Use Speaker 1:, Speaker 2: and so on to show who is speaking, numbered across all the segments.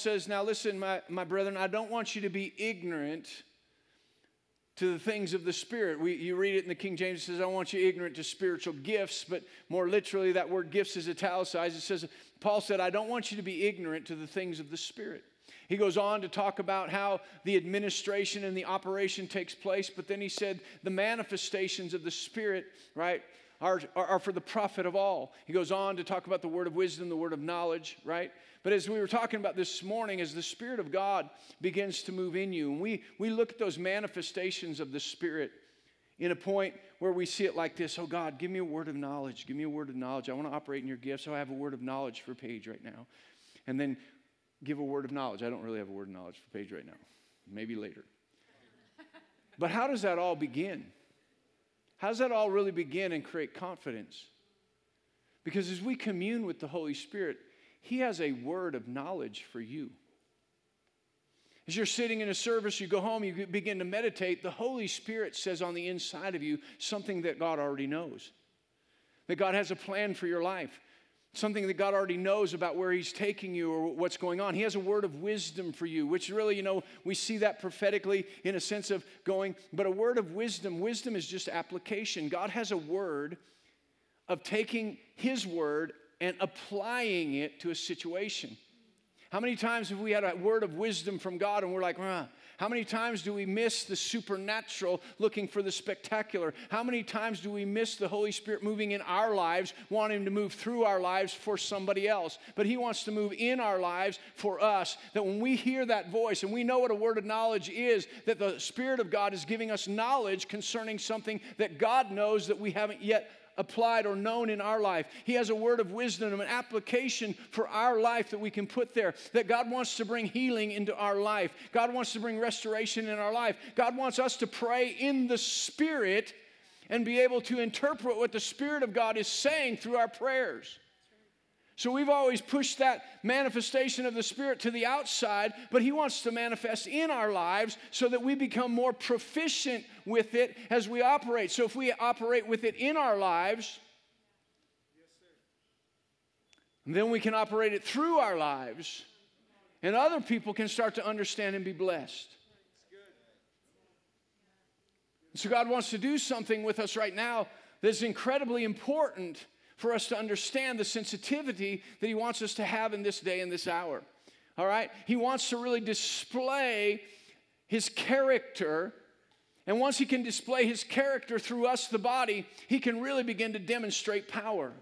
Speaker 1: says, Now listen, my, my brethren, I don't want you to be ignorant to the things of the Spirit. We, you read it in the King James, it says, I want you ignorant to spiritual gifts, but more literally, that word gifts is italicized. It says, Paul said, I don't want you to be ignorant to the things of the Spirit. He goes on to talk about how the administration and the operation takes place, but then he said the manifestations of the Spirit, right, are, are, are, for the profit of all. He goes on to talk about the word of wisdom, the word of knowledge, right? But as we were talking about this morning, as the Spirit of God begins to move in you, and we, we look at those manifestations of the Spirit in a point where we see it like this Oh God, give me a word of knowledge. Give me a word of knowledge. I want to operate in your gifts. So I have a word of knowledge for Paige right now. And then give a word of knowledge. I don't really have a word of knowledge for Paige right now. Maybe later. But how does that all begin? How does that all really begin and create confidence? Because as we commune with the Holy Spirit, He has a word of knowledge for you. As you're sitting in a service, you go home, you begin to meditate, the Holy Spirit says on the inside of you something that God already knows. That God has a plan for your life something that God already knows about where He's taking you or what's going on. He has a word of wisdom for you, which really, you know, we see that prophetically in a sense of going, but a word of wisdom, wisdom is just application. God has a word of taking His word and applying it to a situation. How many times have we had a word of wisdom from God and we're like, ah, how many times do we miss the supernatural looking for the spectacular? How many times do we miss the Holy Spirit moving in our lives, wanting to move through our lives for somebody else? But He wants to move in our lives for us. That when we hear that voice and we know what a word of knowledge is, that the Spirit of God is giving us knowledge concerning something that God knows that we haven't yet applied or known in our life. He has a word of wisdom, an application for our life that we can put there. That God wants to bring healing into our life. God wants to bring restoration in our life. God wants us to pray in the Spirit and be able to interpret what the Spirit of God is saying through our prayers. So we've always pushed that manifestation of the Spirit to the outside, but He wants to manifest in our lives so that we become more proficient with it as we operate. So if we operate with it in our lives, then we can operate it through our lives, and other people can start to understand and be blessed. So God wants to do something with us right now that's incredibly important for us to understand the sensitivity that He wants us to have in this day and this hour. All right? He wants to really display His character. And once He can display His character through us, the body, He can really begin to demonstrate power.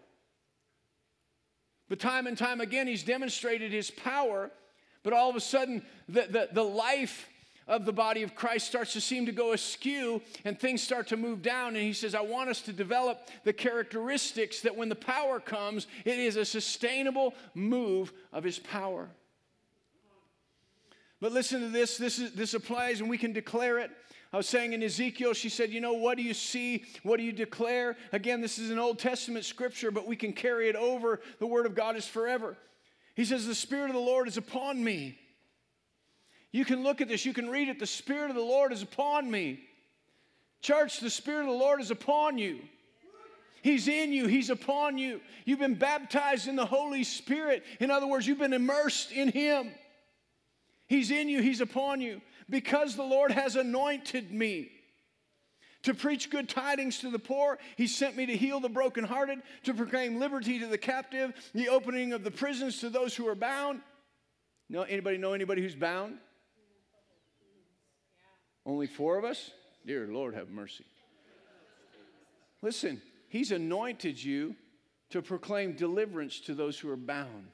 Speaker 1: But time and time again, He's demonstrated His power, but all of a sudden, the, the, the life of the body of Christ starts to seem to go askew and things start to move down. And he says, I want us to develop the characteristics that when the power comes, it is a sustainable move of his power. But listen to this this, is, this applies and we can declare it. I was saying in Ezekiel, she said, You know, what do you see? What do you declare? Again, this is an Old Testament scripture, but we can carry it over. The Word of God is forever. He says, The Spirit of the Lord is upon me you can look at this, you can read it. The Spirit of the Lord is upon me. Church, the Spirit of the Lord is upon you. He's in you, He's upon you. You've been baptized in the Holy Spirit. In other words, you've been immersed in Him. He's in you, He's upon you. Because the Lord has anointed me to preach good tidings to the poor. He sent me to heal the brokenhearted, to proclaim liberty to the captive, the opening of the prisons to those who are bound. Know anybody know anybody who's bound? Only four of us? Dear Lord, have mercy. Listen, He's anointed you to proclaim deliverance to those who are bound.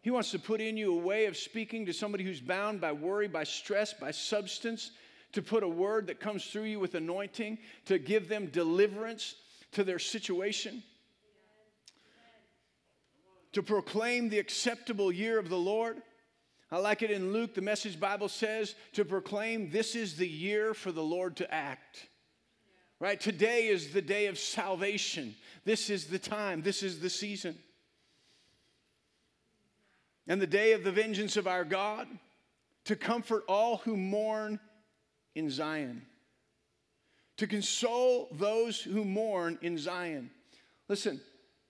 Speaker 1: He wants to put in you a way of speaking to somebody who's bound by worry, by stress, by substance, to put a word that comes through you with anointing, to give them deliverance to their situation, to proclaim the acceptable year of the Lord. I like it in Luke, the message Bible says to proclaim this is the year for the Lord to act. Right? Today is the day of salvation. This is the time, this is the season. And the day of the vengeance of our God to comfort all who mourn in Zion, to console those who mourn in Zion. Listen,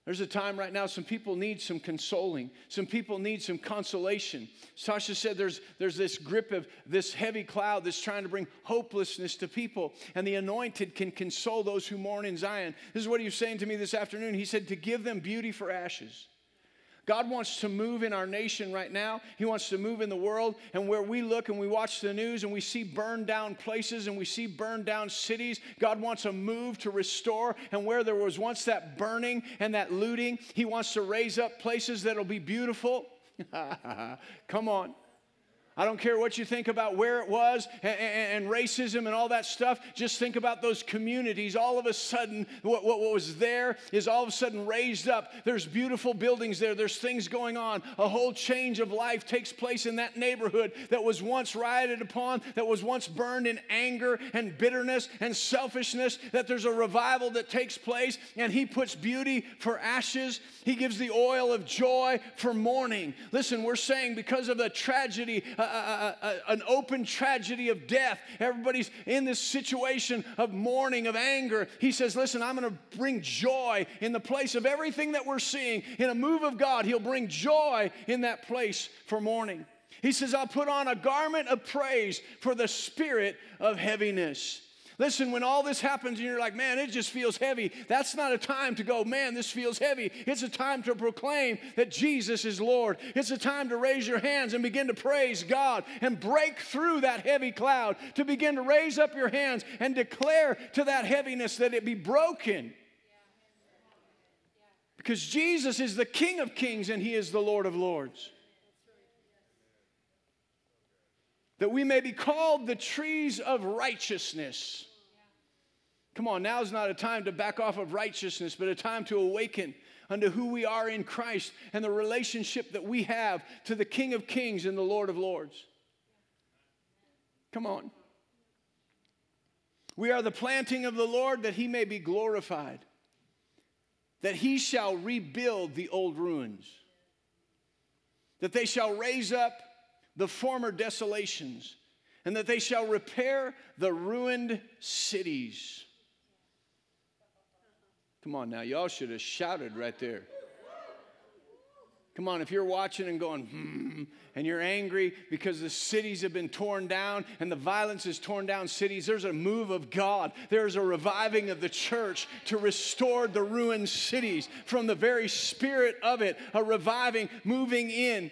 Speaker 1: There's a time right now, some people need some consoling. Some people need some consolation. Sasha said there's, there's this grip of this heavy cloud that's trying to bring hopelessness to people, and the anointed can console those who mourn in Zion. This is what he was saying to me this afternoon. He said, to give them beauty for ashes. God wants to move in our nation right now. He wants to move in the world. And where we look and we watch the news and we see burned down places and we see burned down cities, God wants a move to restore. And where there was once that burning and that looting, He wants to raise up places that'll be beautiful. Come on. I don't care what you think about where it was and, and, racism and all that stuff. Just think about those communities. All of a sudden, what, what, what, was there is all of a sudden raised up. There's beautiful buildings there, there's things going on. A whole change of life takes place in that neighborhood that was once rioted upon, that was once burned in anger and bitterness and selfishness. That there's a revival that takes place, and He puts beauty for ashes. He gives the oil of joy for mourning. Listen, we're saying because of the tragedy a, an open tragedy of death. Everybody's in this situation of mourning, of anger. He says, Listen, I'm going to bring joy in the place of everything that we're seeing. In a move of God, He'll bring joy in that place for mourning. He says, I'll put on a garment of praise for the spirit of heaviness. Listen, when all this happens and you're like, man, it just feels heavy, that's not a time to go, man, this feels heavy. It's a time to proclaim that Jesus is Lord. It's a time to raise your hands and begin to praise God and break through that heavy cloud, to begin to raise up your hands and declare to that heaviness that it be broken. Because Jesus is the King of kings and He is the Lord of lords. That we may be called the trees of righteousness. Come on, now is not a time to back off of righteousness, but a time to awaken unto who we are in Christ and the relationship that we have to the King of Kings and the Lord of Lords. Come on. We are the planting of the Lord that he may be glorified, that he shall rebuild the old ruins, that they shall raise up the former desolations, and that they shall repair the ruined cities. Come on now, y'all should have shouted right there. Come on, if you're watching and going, hmm, and you're angry because the cities have been torn down and the violence has torn down cities, there's a move of God. There's a reviving of the church to restore the ruined cities from the very spirit of it, a reviving, moving in.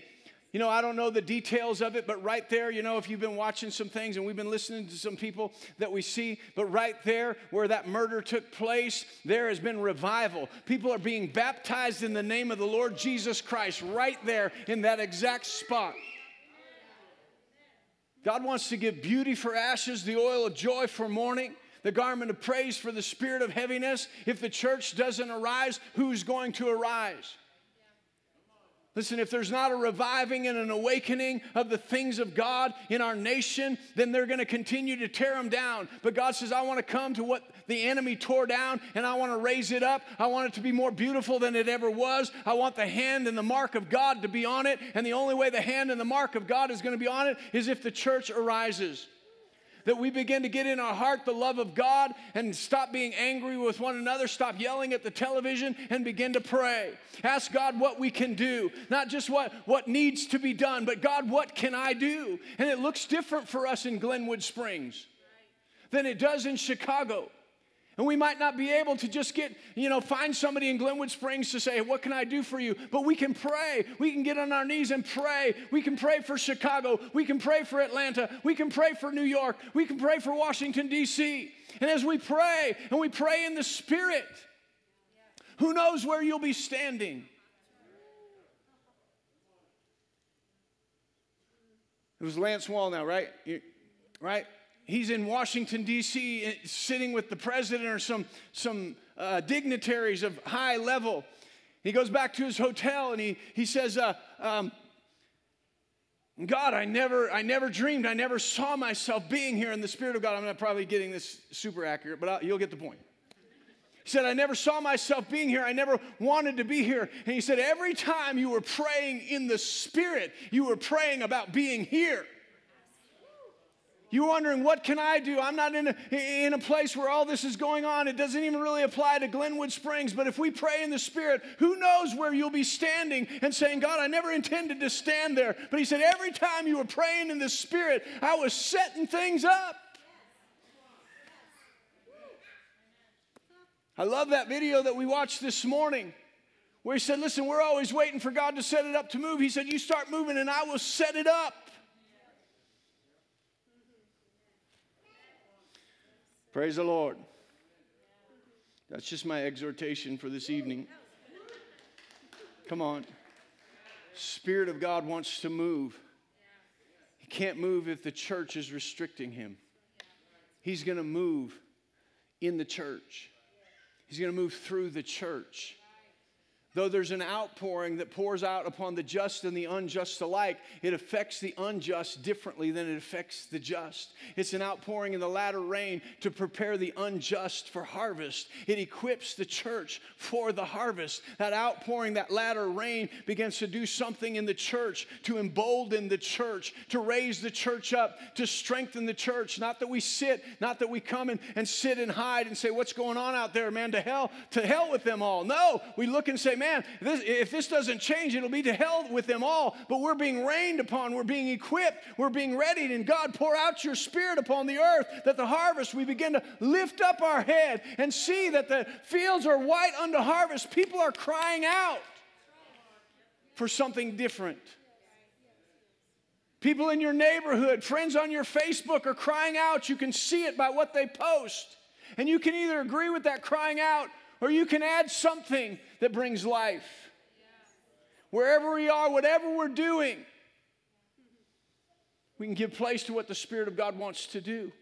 Speaker 1: You know, I don't know the details of it, but right there, you know, if you've been watching some things and we've been listening to some people that we see, but right there where that murder took place, there has been revival. People are being baptized in the name of the Lord Jesus Christ right there in that exact spot. God wants to give beauty for ashes, the oil of joy for mourning, the garment of praise for the spirit of heaviness. If the church doesn't arise, who's going to arise? Listen, if there's not a reviving and an awakening of the things of God in our nation, then they're going to continue to tear them down. But God says, I want to come to what the enemy tore down and I want to raise it up. I want it to be more beautiful than it ever was. I want the hand and the mark of God to be on it. And the only way the hand and the mark of God is going to be on it is if the church arises that we begin to get in our heart the love of God and stop being angry with one another, stop yelling at the television, and begin to pray. Ask God what we can do, not just what, what needs to be done, but God, what can I do? And it looks different for us in Glenwood Springs than it does in Chicago. And we might not be able to just get, you know, find somebody in Glenwood Springs to say, What can I do for you? But we can pray. We can get on our knees and pray. We can pray for Chicago. We can pray for Atlanta. We can pray for New York. We can pray for Washington, D.C. And as we pray, and we pray in the Spirit, who knows where you'll be standing? It was Lance Wallnau, right? right? He's in Washington, D.C., eh, sitting with the president or some, some uh, dignitaries of high level. He goes back to his hotel and he, he says, uh, um, God, I never, I never dreamed, I never saw myself being here in the Spirit of God. I'm not probably getting this super accurate, but I'll, you'll get the point. He said, I never saw myself being here. I never wanted to be here. And he said, every time you were praying in the Spirit, you were praying about being here. You're wondering, what can I do? I'm not in a, in a place where all this is going on. It doesn't even really apply to Glenwood Springs. But if we pray in the Spirit, who knows where you'll be standing and saying, God, I never intended to stand there. But He said, every time you were praying in the Spirit, I was setting things up. I love that video that we watched this morning where he said, Listen, we're always waiting for God to set it up to move. He said, You start moving and I will set it up. Praise the Lord. That's just my exhortation for this evening. Come on. Spirit of God wants to move. He can't move if the church is restricting him. He's going to move in the church. He's going to move through the church. Though there's an outpouring that pours out upon the just and the unjust alike, it affects the unjust differently than it affects the just. It's an outpouring in the latter rain to prepare the unjust for harvest. It equips the church for the harvest. That outpouring, that latter rain begins to do something in the church, to embolden the church, to raise the church up, to strengthen the church. Not that we sit, not that we come and, and sit and hide and say, What's going on out there, man? To hell, to hell with them all. No, we look and say, man, this, if this doesn't change, it'll be to hell with them all. But we're being rained upon, we're being equipped, we're being readied, and God, pour out your spirit upon the earth that the harvest, we begin to lift up our head and see that the fields are white unto harvest. People are crying out for something different. People in your neighborhood, friends on your Facebook are crying out. You can see it by what they post. And you can either agree with that crying out or you can add something that brings life. Wherever we are, whatever we're doing, we can give place to what the Spirit of God wants to do.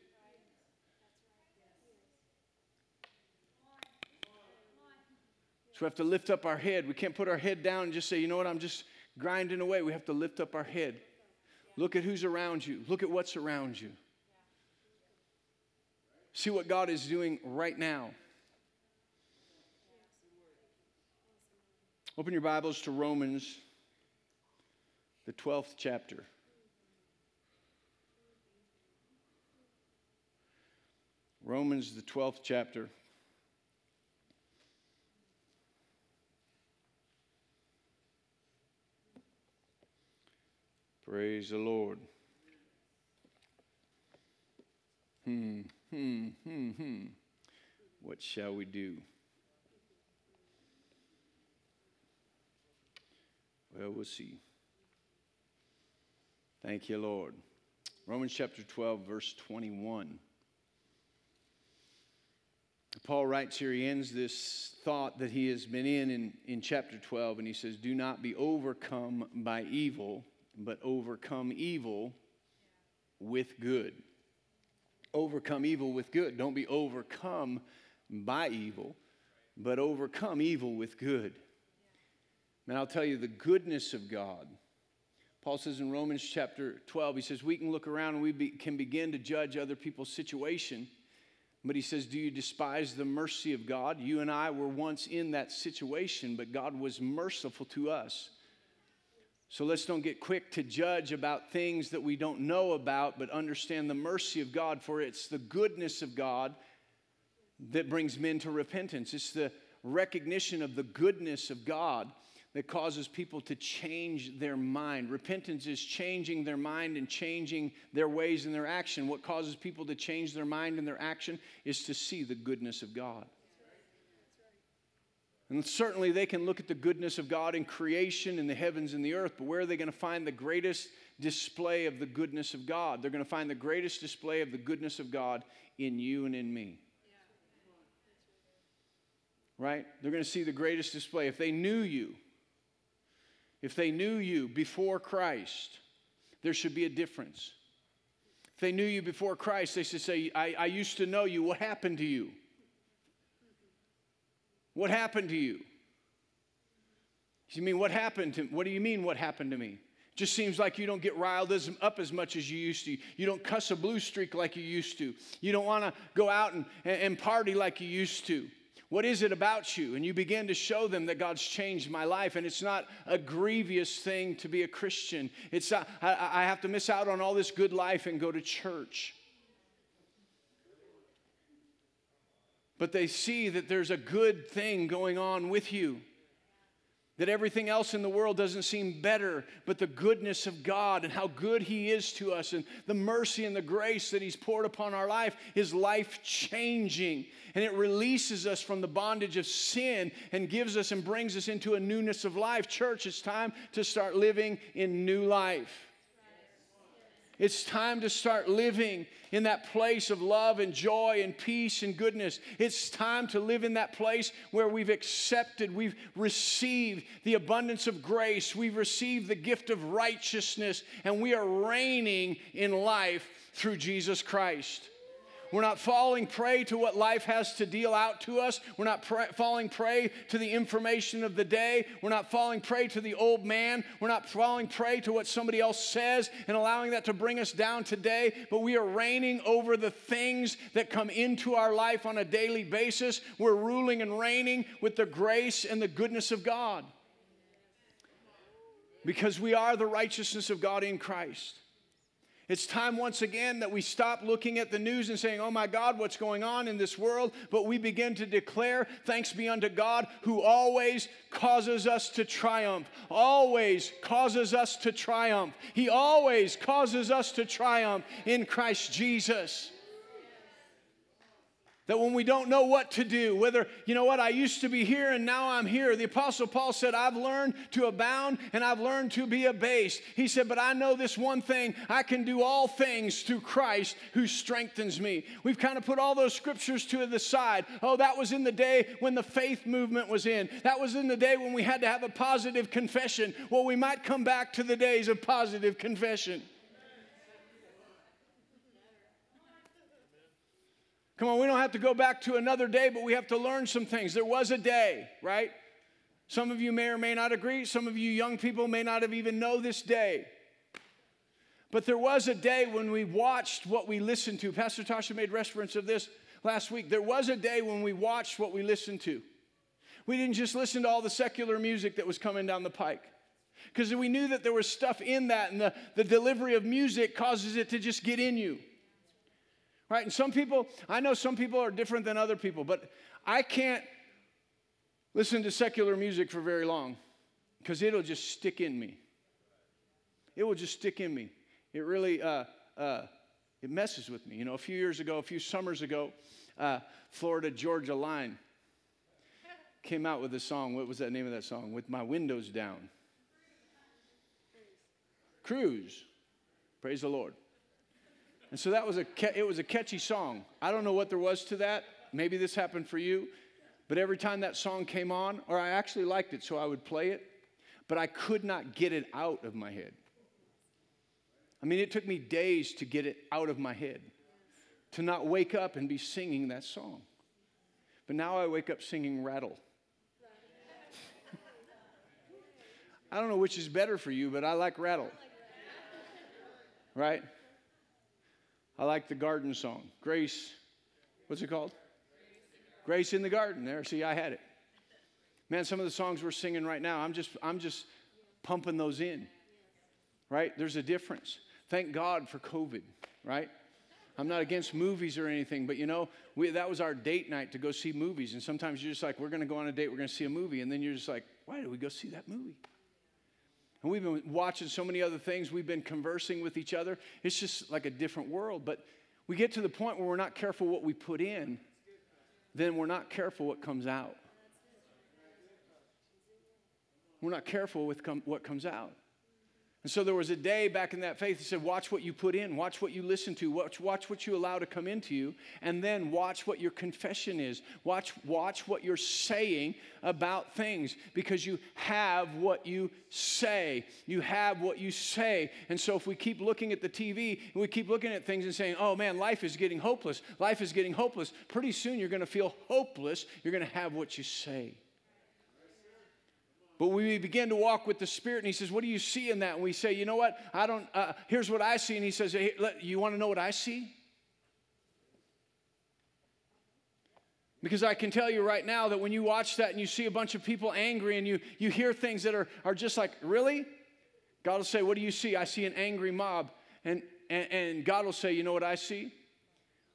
Speaker 1: So we have to lift up our head. We can't put our head down and just say, you know what, I'm just grinding away. We have to lift up our head. Look at who's around you, look at what's around you. See what God is doing right now. Open your Bibles to Romans, the 12th chapter. Romans, the 12th chapter. Praise the Lord. Hmm, hmm, hmm, hmm. What shall we do? Well, we'll see. Thank you, Lord. Romans chapter 12, verse 21. Paul writes here, he ends this thought that he has been in, in in chapter 12, and he says, Do not be overcome by evil, but overcome evil with good. Overcome evil with good. Don't be overcome by evil, but overcome evil with good. And I'll tell you the goodness of God. Paul says in Romans chapter 12, he says, We can look around and we be, can begin to judge other people's situation. But he says, Do you despise the mercy of God? You and I were once in that situation, but God was merciful to us. So let's don't get quick to judge about things that we don't know about, but understand the mercy of God, for it's the goodness of God that brings men to repentance. It's the recognition of the goodness of God that causes people to change their mind. Repentance is changing their mind and changing their ways and their action. What causes people to change their mind and their action is to see the goodness of God. And certainly they can look at the goodness of God in creation in the heavens and the earth, but where are they going to find the greatest display of the goodness of God? They're going to find the greatest display of the goodness of God in you and in me. Right? They're going to see the greatest display. If they knew you, if they knew you before Christ, there should be a difference. If they knew you before Christ, they should say, I, I used to know you. What happened to you? What happened to you? You mean, what happened to What do you mean, what happened to me? Just seems like you don't get riled as, up as much as you used to. You don't cuss a blue streak like you used to. You don't want to go out and, and party like you used to. What is it about you? And you begin to show them that God's changed my life. And it's not a grievous thing to be a Christian. It's, uh, not, I, I have to miss out on all this good life and go to church. But they see that there's a good thing going on with you. That everything else in the world doesn't seem better, but the goodness of God and how good He is to us and the mercy and the grace that He's poured upon our life is life changing. And it releases us from the bondage of sin and gives us and brings us into a newness of life. Church, it's time to start living in new life. It's time to start living in that place of love and joy and peace and goodness. It's time to live in that place where we've accepted, we've received the abundance of grace, we've received the gift of righteousness, and we are reigning in life through Jesus Christ. We're not falling prey to what life has to deal out to us. We're not pre- falling prey to the information of the day. We're not falling prey to the old man. We're not falling prey to what somebody else says and allowing that to bring us down today. But we are reigning over the things that come into our life on a daily basis. We're ruling and reigning with the grace and the goodness of God. Because we are the righteousness of God in Christ. It's time once again that we stop looking at the news and saying, Oh my God, what's going on in this world? But we begin to declare, Thanks be unto God who always causes us to triumph. Always causes us to triumph. He always causes us to triumph in Christ Jesus. That when we don't know what to do, whether, you know what, I used to be here and now I'm here. The Apostle Paul said, I've learned to abound and I've learned to be abased. He said, But I know this one thing I can do all things through Christ who strengthens me. We've kind of put all those scriptures to the side. Oh, that was in the day when the faith movement was in. That was in the day when we had to have a positive confession. Well, we might come back to the days of positive confession. Come on, we don't have to go back to another day, but we have to learn some things. There was a day, right? Some of you may or may not agree. Some of you young people may not have even know this day. But there was a day when we watched what we listened to. Pastor Tasha made reference of this last week. There was a day when we watched what we listened to. We didn't just listen to all the secular music that was coming down the pike. Because we knew that there was stuff in that, and the, the delivery of music causes it to just get in you. Right? And some people, I know some people are different than other people, but I can't listen to secular music for very long because it'll just stick in me. It will just stick in me. It really, uh, uh, it messes with me. You know, a few years ago, a few summers ago, uh, Florida Georgia Line came out with a song. What was that name of that song? With my windows down. Cruise. Praise the Lord. And so that was a it was a catchy song. I don't know what there was to that. Maybe this happened for you. But every time that song came on, or I actually liked it, so I would play it, but I could not get it out of my head. I mean, it took me days to get it out of my head, to not wake up and be singing that song. But now I wake up singing Rattle. I don't know which is better for you, but I like Rattle. Right? I like the garden song. Grace, what's it called? Grace in the garden. There, see, I had it. Man, some of the songs we're singing right now, I'm just, I'm just pumping those in. Right? There's a difference. Thank God for COVID, right? I'm not against movies or anything, but you know, we, that was our date night to go see movies. And sometimes you're just like, we're going to go on a date, we're going to see a movie. And then you're just like, why did we go see that movie? And we've been watching so many other things. We've been conversing with each other. It's just like a different world. But we get to the point where we're not careful what we put in, then we're not careful what comes out. We're not careful with com- what comes out. And so there was a day back in that faith, he said, Watch what you put in, watch what you listen to, watch, watch what you allow to come into you, and then watch what your confession is. Watch, watch what you're saying about things because you have what you say. You have what you say. And so if we keep looking at the TV and we keep looking at things and saying, Oh man, life is getting hopeless, life is getting hopeless, pretty soon you're going to feel hopeless. You're going to have what you say. But we begin to walk with the Spirit, and He says, What do you see in that? And we say, You know what? I don't, uh, here's what I see. And He says, hey, let, You want to know what I see? Because I can tell you right now that when you watch that and you see a bunch of people angry and you, you hear things that are, are just like, Really? God will say, What do you see? I see an angry mob. And, and, and God will say, You know what I see?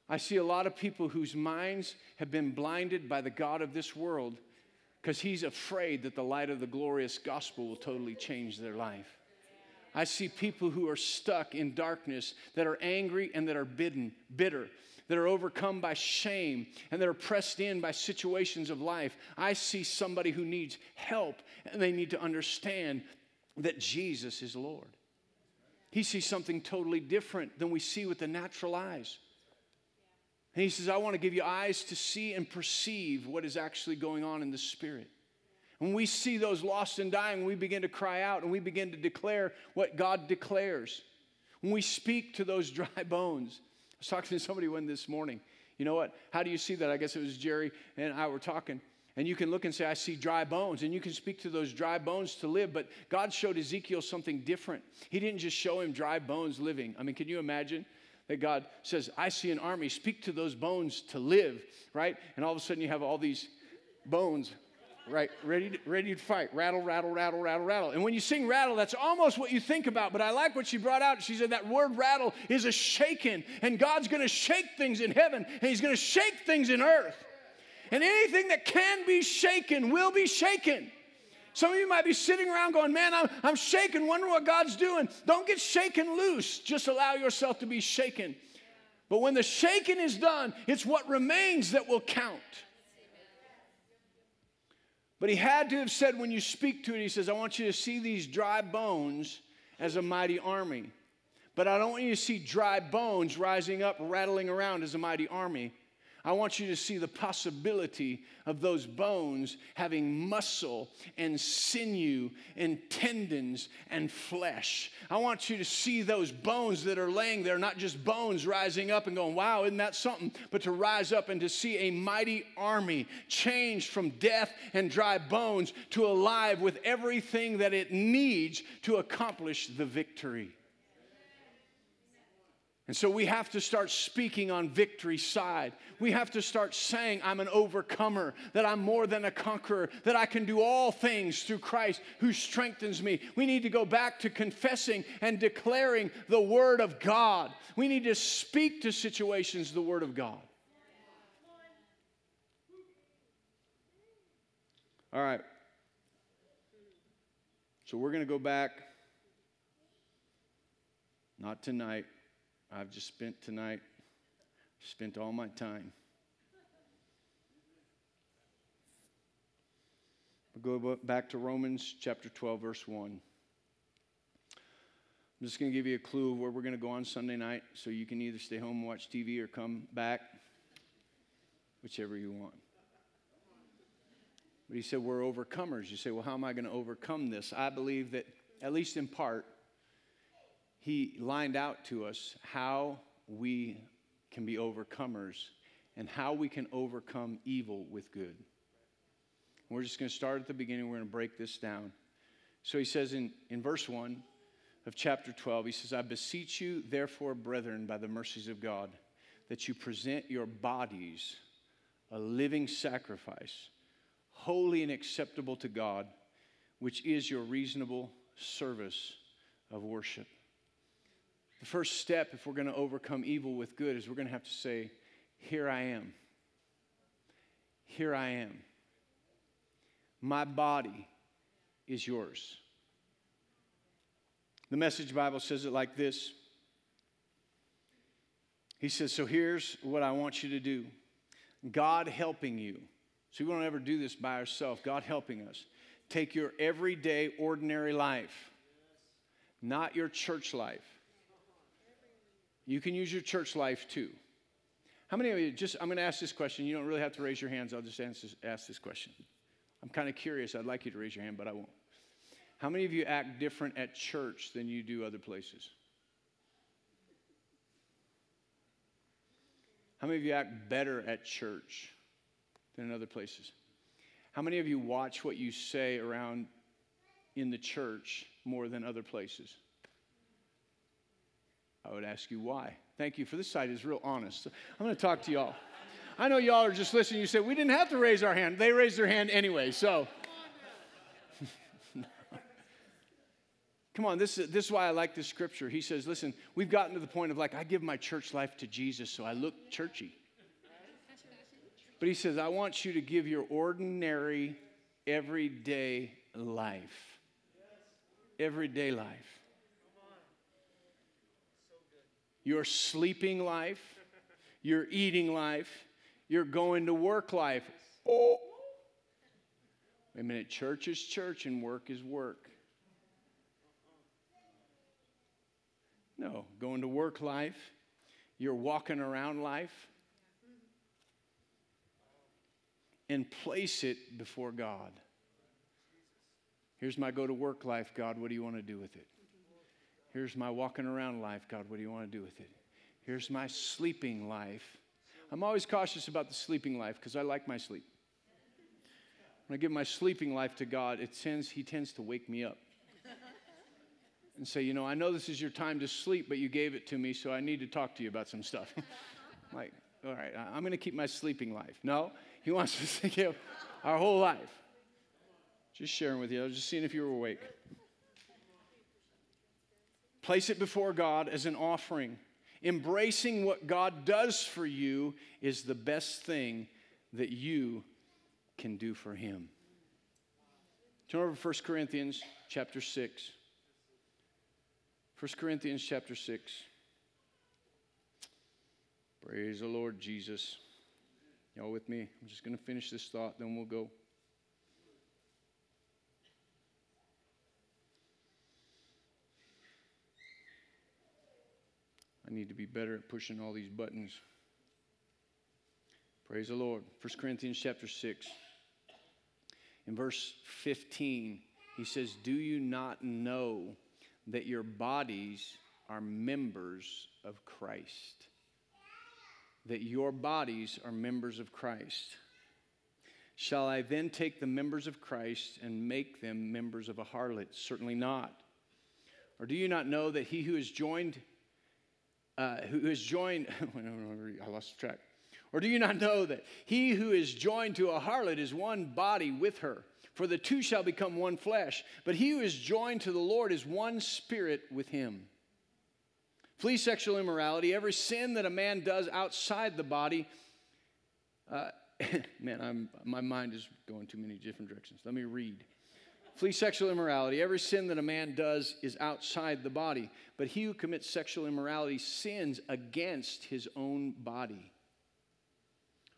Speaker 1: I see a lot of people whose minds have been blinded by the God of this world because he's afraid that the light of the glorious gospel will totally change their life. I see people who are stuck in darkness that are angry and that are bidden, bitter, that are overcome by shame and that are pressed in by situations of life. I see somebody who needs help and they need to understand that Jesus is Lord. He sees something totally different than we see with the natural eyes. And he says, I want to give you eyes to see and perceive what is actually going on in the spirit. When we see those lost and dying, we begin to cry out and we begin to declare what God declares. When we speak to those dry bones, I was talking to somebody one this morning. You know what? How do you see that? I guess it was Jerry and I were talking. And you can look and say, I see dry bones. And you can speak to those dry bones to live. But God showed Ezekiel something different. He didn't just show him dry bones living. I mean, can you imagine? That God says, I see an army, speak to those bones to live, right? And all of a sudden you have all these bones, right, ready to, ready to fight. Rattle, rattle, rattle, rattle, rattle. And when you sing rattle, that's almost what you think about. But I like what she brought out. She said that word rattle is a shaking, and God's gonna shake things in heaven, and He's gonna shake things in earth. And anything that can be shaken will be shaken. Some of you might be sitting around going, Man, I'm, I'm shaking, wondering what God's doing. Don't get shaken loose. Just allow yourself to be shaken. But when the shaking is done, it's what remains that will count. But he had to have said, when you speak to it, he says, I want you to see these dry bones as a mighty army. But I don't want you to see dry bones rising up, rattling around as a mighty army. I want you to see the possibility of those bones having muscle and sinew and tendons and flesh. I want you to see those bones that are laying there, not just bones rising up and going, wow, isn't that something? But to rise up and to see a mighty army changed from death and dry bones to alive with everything that it needs to accomplish the victory. And so we have to start speaking on victory's side. We have to start saying, I'm an overcomer, that I'm more than a conqueror, that I can do all things through Christ who strengthens me. We need to go back to confessing and declaring the Word of God. We need to speak to situations the Word of God. All right. So we're going to go back, not tonight I've just spent tonight, spent all my time. We'll go back to Romans chapter 12, verse 1. I'm just going to give you a clue of where we're going to go on Sunday night so you can either stay home and watch TV or come back, whichever you want. But he said, We're overcomers. You say, Well, how am I going to overcome this? I believe that, at least in part, he lined out to us how we can be overcomers and how we can overcome evil with good. We're just going to start at the beginning. We're going to break this down. So he says in, in verse 1 of chapter 12, he says, I beseech you, therefore, brethren, by the mercies of God, that you present your bodies a living sacrifice, holy and acceptable to God, which is your reasonable service of worship. The first step, if we're going to overcome evil with good, is we're going to have to say, Here I am. Here I am. My body is yours. The Message Bible says it like this He says, So here's what I want you to do God helping you. So we won't ever do this by ourselves. God helping us. Take your everyday, ordinary life, not your church life you can use your church life too. How many of you, just, I'm going to ask this question. You don't really have to raise your hands. I'll just ask this question. I'm kind of curious. I'd like you to raise your hand, but I won't. How many of you act different at church than you do other places? How many of you act better at church than in other places? How many of you watch what you say around in the church more than other places? I would ask you why. Thank you for this side is real honest. I'm going to talk to y'all. I know y'all are just listening. You said we didn't have to raise our hand. They raised their hand anyway. So Come on, this is, this is why I like this scripture. He says, listen, we've gotten to the point of like, I give my church life to Jesus, so I look churchy. But he says, I want you to give your ordinary, everyday life. Everyday life. Your sleeping life, your eating life, your going to work life. Oh, wait a minute, church is church and work is work. No, going to work life, you're walking around life, and place it before God. Here's my go to work life, God. What do you want to do with it? Here's my walking around life, God. What do you want to do with it? Here's my sleeping life. I'm always cautious about the sleeping life because I like my sleep. When I give my sleeping life to God, it tends, He tends to wake me up and say, You know, I know this is your time to sleep, but you gave it to me, so I need to talk to you about some stuff. like, all right, I'm going to keep my sleeping life. No, he wants us to give our whole life. Just sharing with you. I was just seeing if you were awake. Place it before God as an offering. Embracing what God does for you is the best thing that you can do for Him. Turn over to 1 Corinthians chapter 6. 1 Corinthians chapter 6. Praise the Lord Jesus. Y'all with me? I'm just going to finish this thought, then we'll go. Need to be better at pushing all these buttons. Praise the Lord. 1 Corinthians chapter 6. In verse 15, he says, Do you not know that your bodies are members of Christ? that your bodies are members of Christ. Shall I then take the members of Christ and make them members of a harlot? Certainly not. Or do you not know that he who is joined, uh, who is joined, I lost track. Or do you not know that he who is joined to a harlot is one body with her? For the two shall become one flesh. But he who is joined to the Lord is one spirit with him. Flee sexual immorality. Every sin that a man does outside the body. Uh, man, I'm, my mind is going too many different directions. Let me read. Flee sexual immorality. Every sin that a man does is outside the body, but he who commits sexual immorality sins against his own body.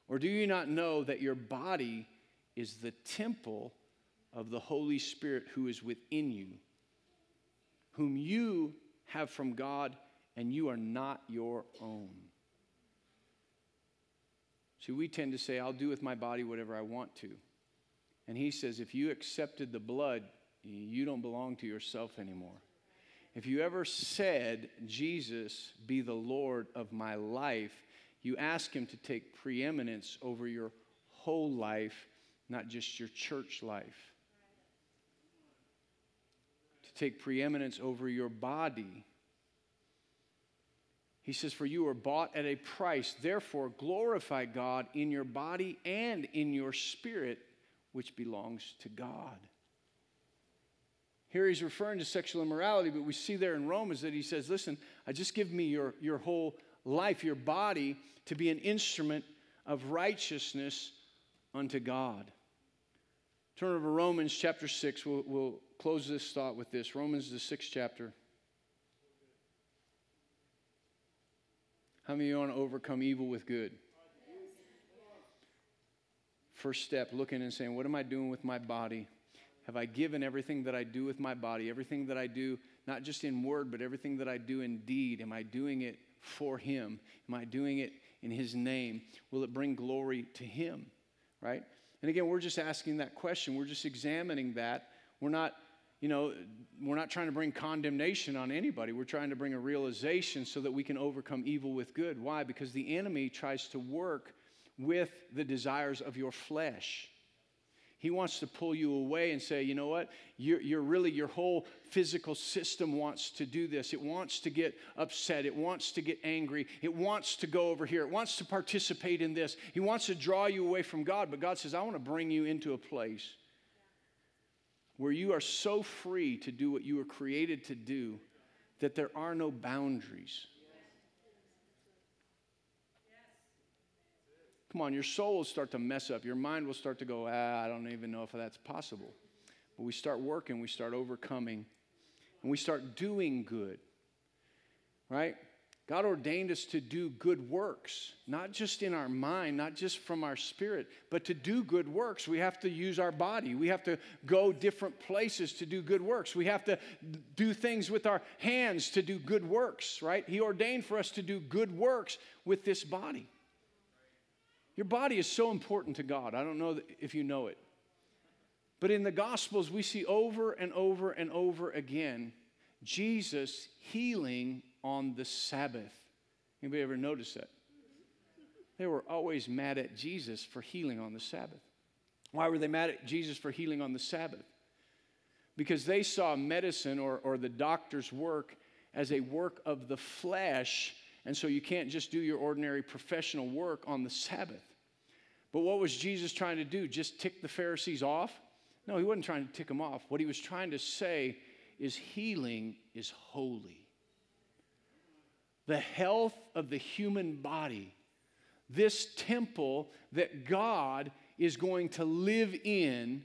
Speaker 1: Or do you not know that your body is the temple of the Holy Spirit who is within you, whom you have from God? and you are not your own. See, we tend to say, I'll do with my body whatever I want to. And he says, if you accepted the blood, you don't belong to yourself anymore. If you ever said, Jesus, be the Lord of my life, you ask him to take preeminence over your whole life, not just your church life. To take preeminence over your body he says, For you are bought at a price. Therefore, glorify God in your body and in your spirit, which belongs to God. Here he's referring to sexual immorality, but we see there in Romans that he says, Listen, I just give me your, your whole life, your body, to be an instrument of righteousness unto God. Turn over Romans chapter 6. We'll, we'll close this thought with this. Romans, the sixth chapter. How many of you want to overcome evil with good? First step, looking and saying, What am I doing with my body? Have I given everything that I do with my body, everything that I do, not just in word, but everything that I do in deed? Am I doing it for Him? Am I doing it in His name? Will it bring glory to Him? Right? And again, we're just asking that question. We're just examining that. We're not you know, we're not trying to bring condemnation on anybody. We're trying to bring a realization so that we can overcome evil with good. Why? Because the enemy tries to work with the desires of your flesh. He wants to pull you away and say, you know what? You're, you're, really, your whole physical system wants to do this. It wants to get upset. It wants to get angry. It wants to go over here. It wants to participate in this. He wants to draw you away from God. But God says, I want to bring you into a place where you are so free to do what you were created to do that there are no boundaries. Come on, your soul will start to mess up. Your mind will start to go, ah, I don't even know if that's possible. But we start working, we start overcoming, and we start doing good, right? God ordained us to do good works, not just in our mind, not just from our spirit, but to do good works. We have to use our body. We have to go different places to do good works. We have to do things with our hands to do good works, right? He ordained for us to do good works with this body. Your body is so important to God. I don't know if you know it. But in the Gospels, we see over and over and over again Jesus healing on the Sabbath. Anybody ever notice that? They were always mad at Jesus for healing on the Sabbath. Why were they mad at Jesus for healing on the Sabbath? Because they saw medicine or, or the doctor's work as a work of the flesh, and so you can't just do your ordinary professional work on the Sabbath. But what was Jesus trying to do? Just tick the Pharisees off? No, he wasn't trying to tick them off. What he was trying to say is healing is holy the health of the human body, this temple that God is going to live in,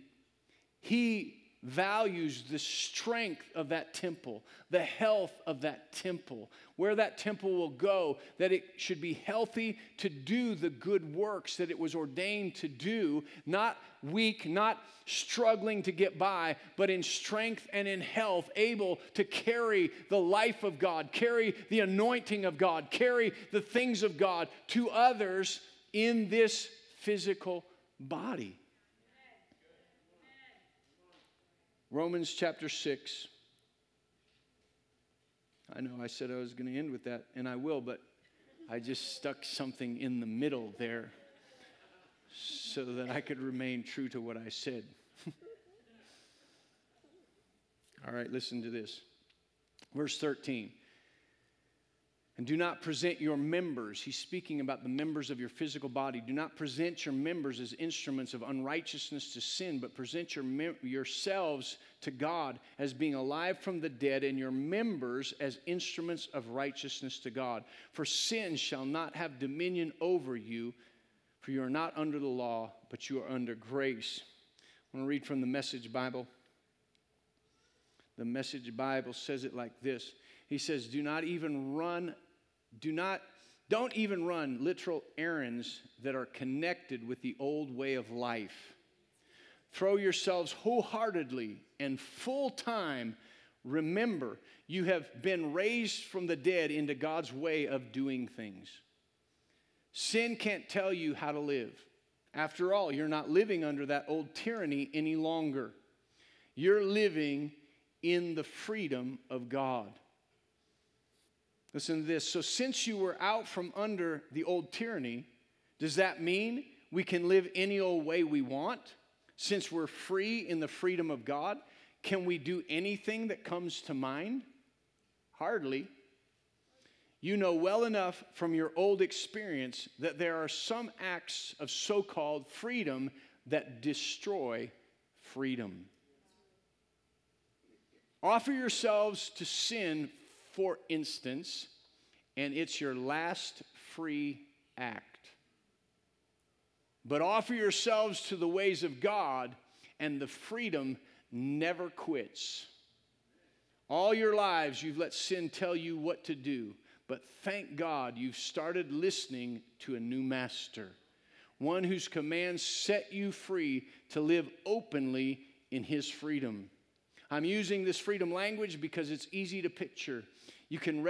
Speaker 1: He values the strength of that temple, the health of that temple, where that temple will go, that it should be healthy to do the good works that it was ordained to do, not weak, not struggling to get by, but in strength and in health, able to carry the life of God, carry the anointing of God, carry the things of God to others in this physical body. Romans chapter 6. I know I said I was going to end with that, and I will, but I just stuck something in the middle there so that I could remain true to what I said. All right, listen to this. Verse 13. And do not present your members, he's speaking about the members of your physical body. Do not present your members as instruments of unrighteousness to sin, but present your mem- yourselves to God as being alive from the dead, and your members as instruments of righteousness to God. For sin shall not have dominion over you, for you are not under the law, but you are under grace. I want to read from the Message Bible. The Message Bible says it like this He says, Do not even run do not, don't even run literal errands that are connected with the old way of life. Throw yourselves wholeheartedly and full time. Remember, you have been raised from the dead into God's way of doing things. Sin can't tell you how to live. After all, you're not living under that old tyranny any longer. You're living in the freedom of God. Listen to this. So, since you were out from under the old tyranny, does that mean we can live any old way we want? Since we're free in the freedom of God, can we do anything that comes to mind? Hardly. You know well enough from your old experience that there are some acts of so called freedom that destroy freedom. Offer yourselves to sin for instance, and it's your last free act. But offer yourselves to the ways of God, and the freedom never quits. All your lives, you've let sin tell you what to do, but thank God you've started listening to a new master, one whose commands set you free to live openly in his freedom. I'm using this freedom language because it's easy to picture. You can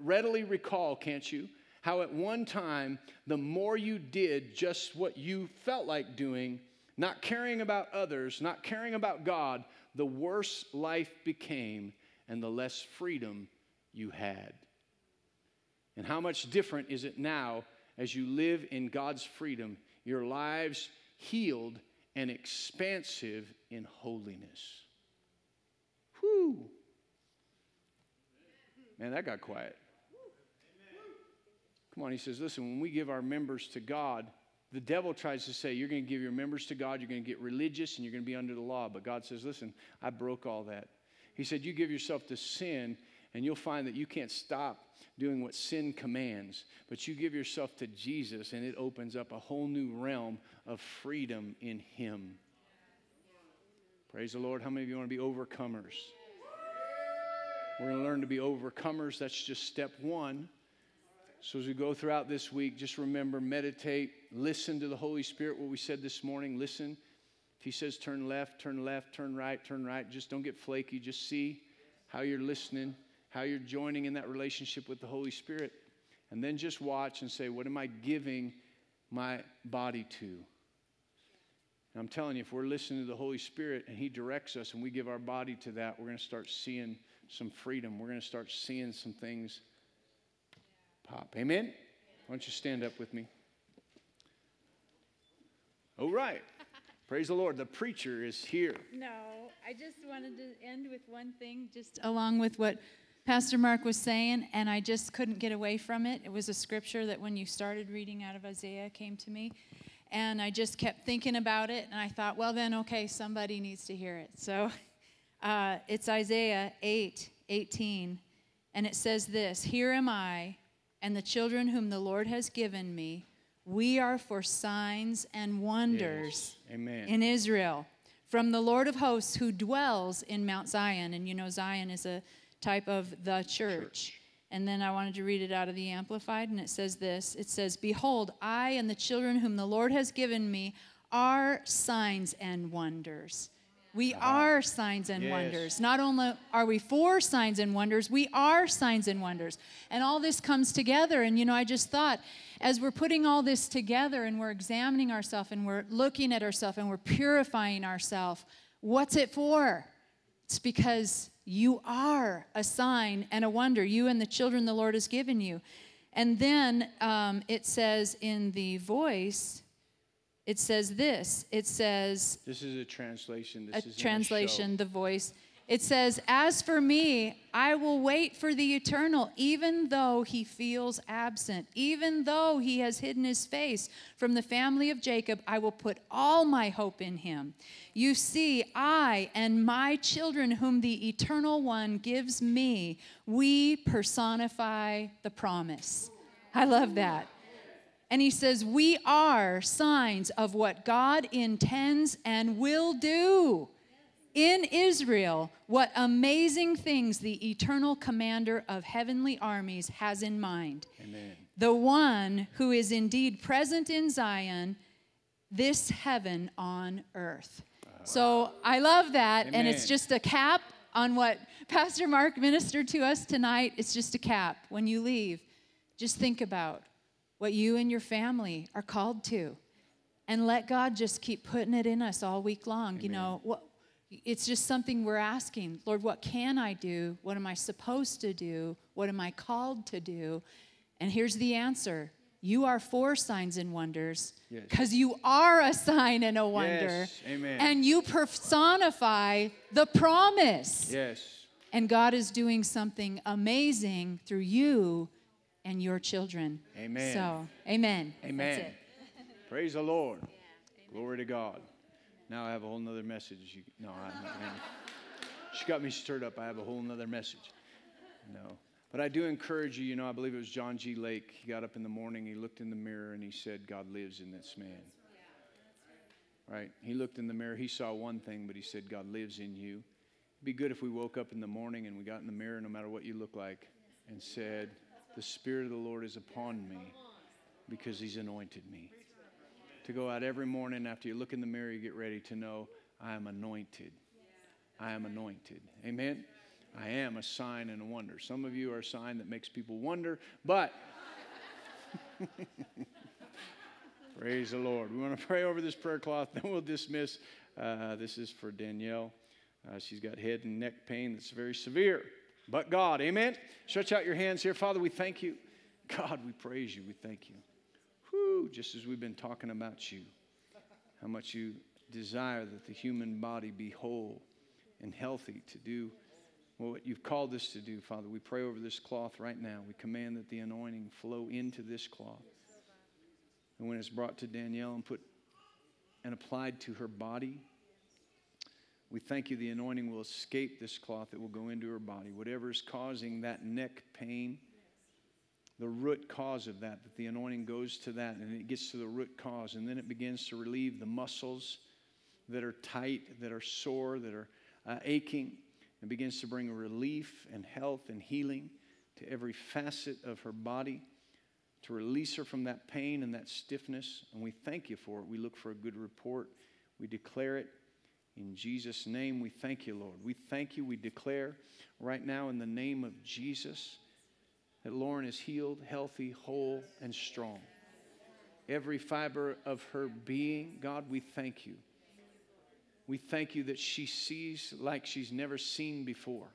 Speaker 1: readily recall, can't you, how at one time, the more you did just what you felt like doing, not caring about others, not caring about God, the worse life became and the less freedom you had. And how much different is it now as you live in God's freedom, your lives healed and expansive in holiness? Man, that got quiet. Come on, he says, listen, when we give our members to God, the devil tries to say, You're going to give your members to God, you're going to get religious, and you're going to be under the law. But God says, Listen, I broke all that. He said, You give yourself to sin, and you'll find that you can't stop doing what sin commands, but you give yourself to Jesus, and it opens up a whole new realm of freedom in Him. Praise the Lord. How many of you want to be overcomers? We're going to learn to be overcomers. That's just step one. So, as we go throughout this week, just remember, meditate, listen to the Holy Spirit, what we said this morning. Listen. If He says turn left, turn left, turn right, turn right, just don't get flaky. Just see how you're listening, how you're joining in that relationship with the Holy Spirit. And then just watch and say, what am I giving my body to? And I'm telling you, if we're listening to the Holy Spirit and He directs us and we give our body to that, we're going to start seeing some freedom. We're going to start seeing some things pop. Amen? Why don't you stand up with me? All right. Praise the Lord. The preacher is here.
Speaker 2: No, I just wanted to end with one thing, just along with what Pastor Mark was saying, and I just couldn't get away from it. It was a scripture that when you started reading out of Isaiah came to me, and I just kept thinking about it, and I thought, well, then, okay, somebody needs to hear it. So uh, it's Isaiah 8 18, and it says this Here am I and the children whom the Lord has given me, we are for signs and wonders
Speaker 1: yes. Amen.
Speaker 2: in Israel from the Lord of hosts who dwells in Mount Zion. And you know, Zion is a type of the church. church. And then I wanted to read it out of the Amplified, and it says this It says, Behold, I and the children whom the Lord has given me are signs and wonders. We uh-huh. are signs and yes. wonders. Not only are we for signs and wonders, we are signs and wonders. And all this comes together. And, you know, I just thought, as we're putting all this together and we're examining ourselves and we're looking at ourselves and we're purifying ourselves, what's it for? It's because you are a sign and a wonder, you and the children the Lord has given you. And then um, it says in the voice, it says this. It says
Speaker 1: This is a translation. This is
Speaker 2: a translation, the voice. It says, As for me, I will wait for the eternal, even though he feels absent, even though he has hidden his face from the family of Jacob, I will put all my hope in him. You see, I and my children, whom the eternal one gives me, we personify the promise. I love that. And he says, We are signs of what God intends and will do in Israel. What amazing things the eternal commander of heavenly armies has in mind.
Speaker 1: Amen.
Speaker 2: The one who is indeed present in Zion, this heaven on earth. So I love that. Amen. And it's just a cap on what Pastor Mark ministered to us tonight. It's just a cap. When you leave, just think about what you and your family are called to. And let God just keep putting it in us all week long. Amen. You know, what, it's just something we're asking Lord, what can I do? What am I supposed to do? What am I called to do? And here's the answer you are for signs and wonders because yes. you are a sign and a wonder.
Speaker 1: Yes. Amen.
Speaker 2: And you personify the promise.
Speaker 1: Yes.
Speaker 2: And God is doing something amazing through you and your children.
Speaker 1: Amen.
Speaker 2: So, amen.
Speaker 1: Amen. Praise the Lord. Yeah, Glory to God. Now I have a whole nother message. You, no, I, I, she got me stirred up. I have a whole nother message. No. But I do encourage you, you know, I believe it was John G. Lake. He got up in the morning, he looked in the mirror, and he said, God lives in this man. Right? He looked in the mirror, he saw one thing, but he said, God lives in you. It'd be good if we woke up in the morning and we got in the mirror, no matter what you look like, and said, the Spirit of the Lord is upon me because He's anointed me. To go out every morning after you look in the mirror, you get ready to know, I am anointed. I am anointed. Amen? I am a sign and a wonder. Some of you are a sign that makes people wonder, but praise the Lord. We want to pray over this prayer cloth, then we'll dismiss. Uh, this is for Danielle. Uh, she's got head and neck pain that's very severe but God. Amen. Stretch out your hands here. Father, we thank you. God, we praise you. We thank you. Just as we've been talking about you, how much you desire that the human body be whole and healthy to do what you've called us to do, Father. We pray over this cloth right now. We command that the anointing flow into this cloth. And when it's brought to Danielle and put and applied to her body, we thank you the anointing will escape this cloth, it will go into her body. Whatever is causing that neck pain, the root cause of that, that the anointing goes to that and it gets to the root cause, and then it begins to relieve the muscles that are tight, that are sore, that are uh, aching, and begins to bring relief and health and healing to every facet of her body, to release her from that pain and that stiffness. And we thank you for it. We look for a good report. We declare it in Jesus' name. We thank you, Lord. We thank you. We declare right now in the name of Jesus that Lauren is healed, healthy, whole, and strong. Every fiber of her being, God, we thank you. We thank you that she sees like she's never seen before.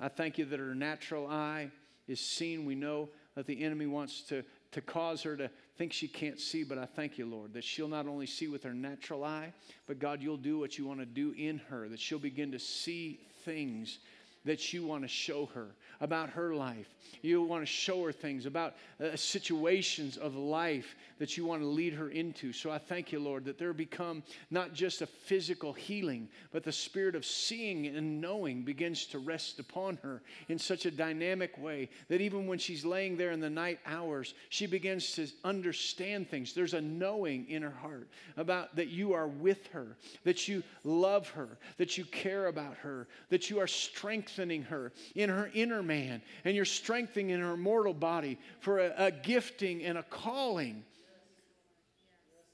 Speaker 1: I thank you that her natural eye is seen. We know that the enemy wants to, to cause her to think she can't see, but I thank you, Lord, that she'll not only see with her natural eye, but God, you'll do what you want to do in her, that she'll begin to see things that you want to show her about her life. You want to show her things about uh, situations of life that you want to lead her into. So I thank you, Lord, that there become not just a physical healing, but the spirit of seeing and knowing begins to rest upon her in such a dynamic way that even when she's laying there in the night hours, she begins to understand things. There's a knowing in her heart about that you are with her, that you love her, that you care about her, that you are strengthening her in her inner man, and you're strengthening in her mortal body for a, a gifting and a calling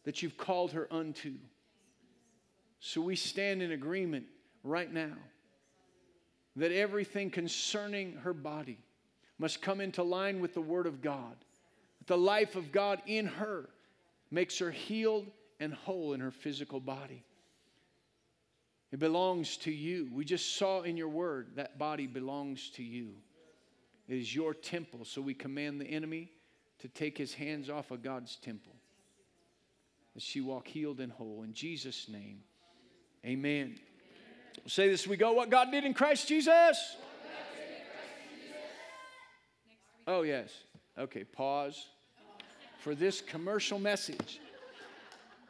Speaker 1: that you've called her unto. So we stand in agreement right now that everything concerning her body must come into line with the Word of God. The life of God in her makes her healed and whole in her physical body. It belongs to you. We just saw in your word that body belongs to you. It is your temple. So we command the enemy to take his hands off of God's temple as she walk healed and whole. In Jesus' name, amen. We'll say this we go what God did in Christ Jesus. Oh, yes. Okay, pause for this commercial message.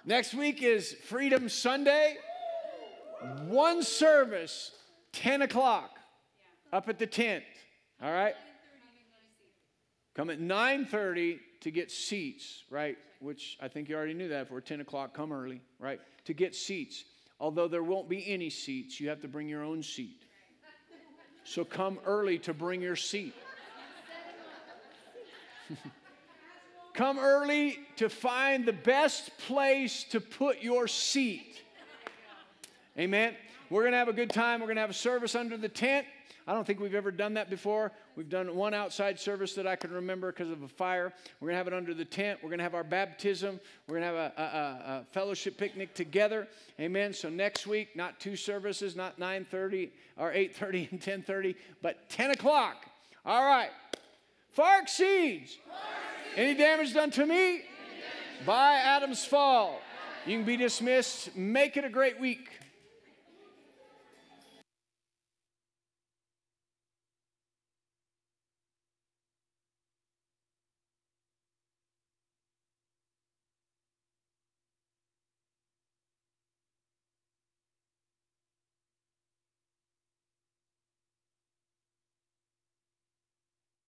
Speaker 1: Next week is Freedom Sunday. One service, 10 o'clock, up at the tent. All right? Come at 9:30 to get seats, right? Which I think you already knew that for 10 o'clock, come early, right? To get seats. Although there won't be any seats, you have to bring your own seat. So come early to bring your seat. come early to find the best place to put your seat. Amen. We're going to have a good time. We're going to have a service under the tent. I don't think we've ever done that before. We've done one outside service that I can remember because of a fire. We're going to have it under the tent. We're going to have our baptism. We're going to have a, a, a fellowship picnic together. Amen. So next week, not two services, not 9:30 or 8:30 and 10:30, but 10 o'clock. All right. Fark seeds. Any damage done to me? By Adam's fall. You can be dismissed. Make it a great week.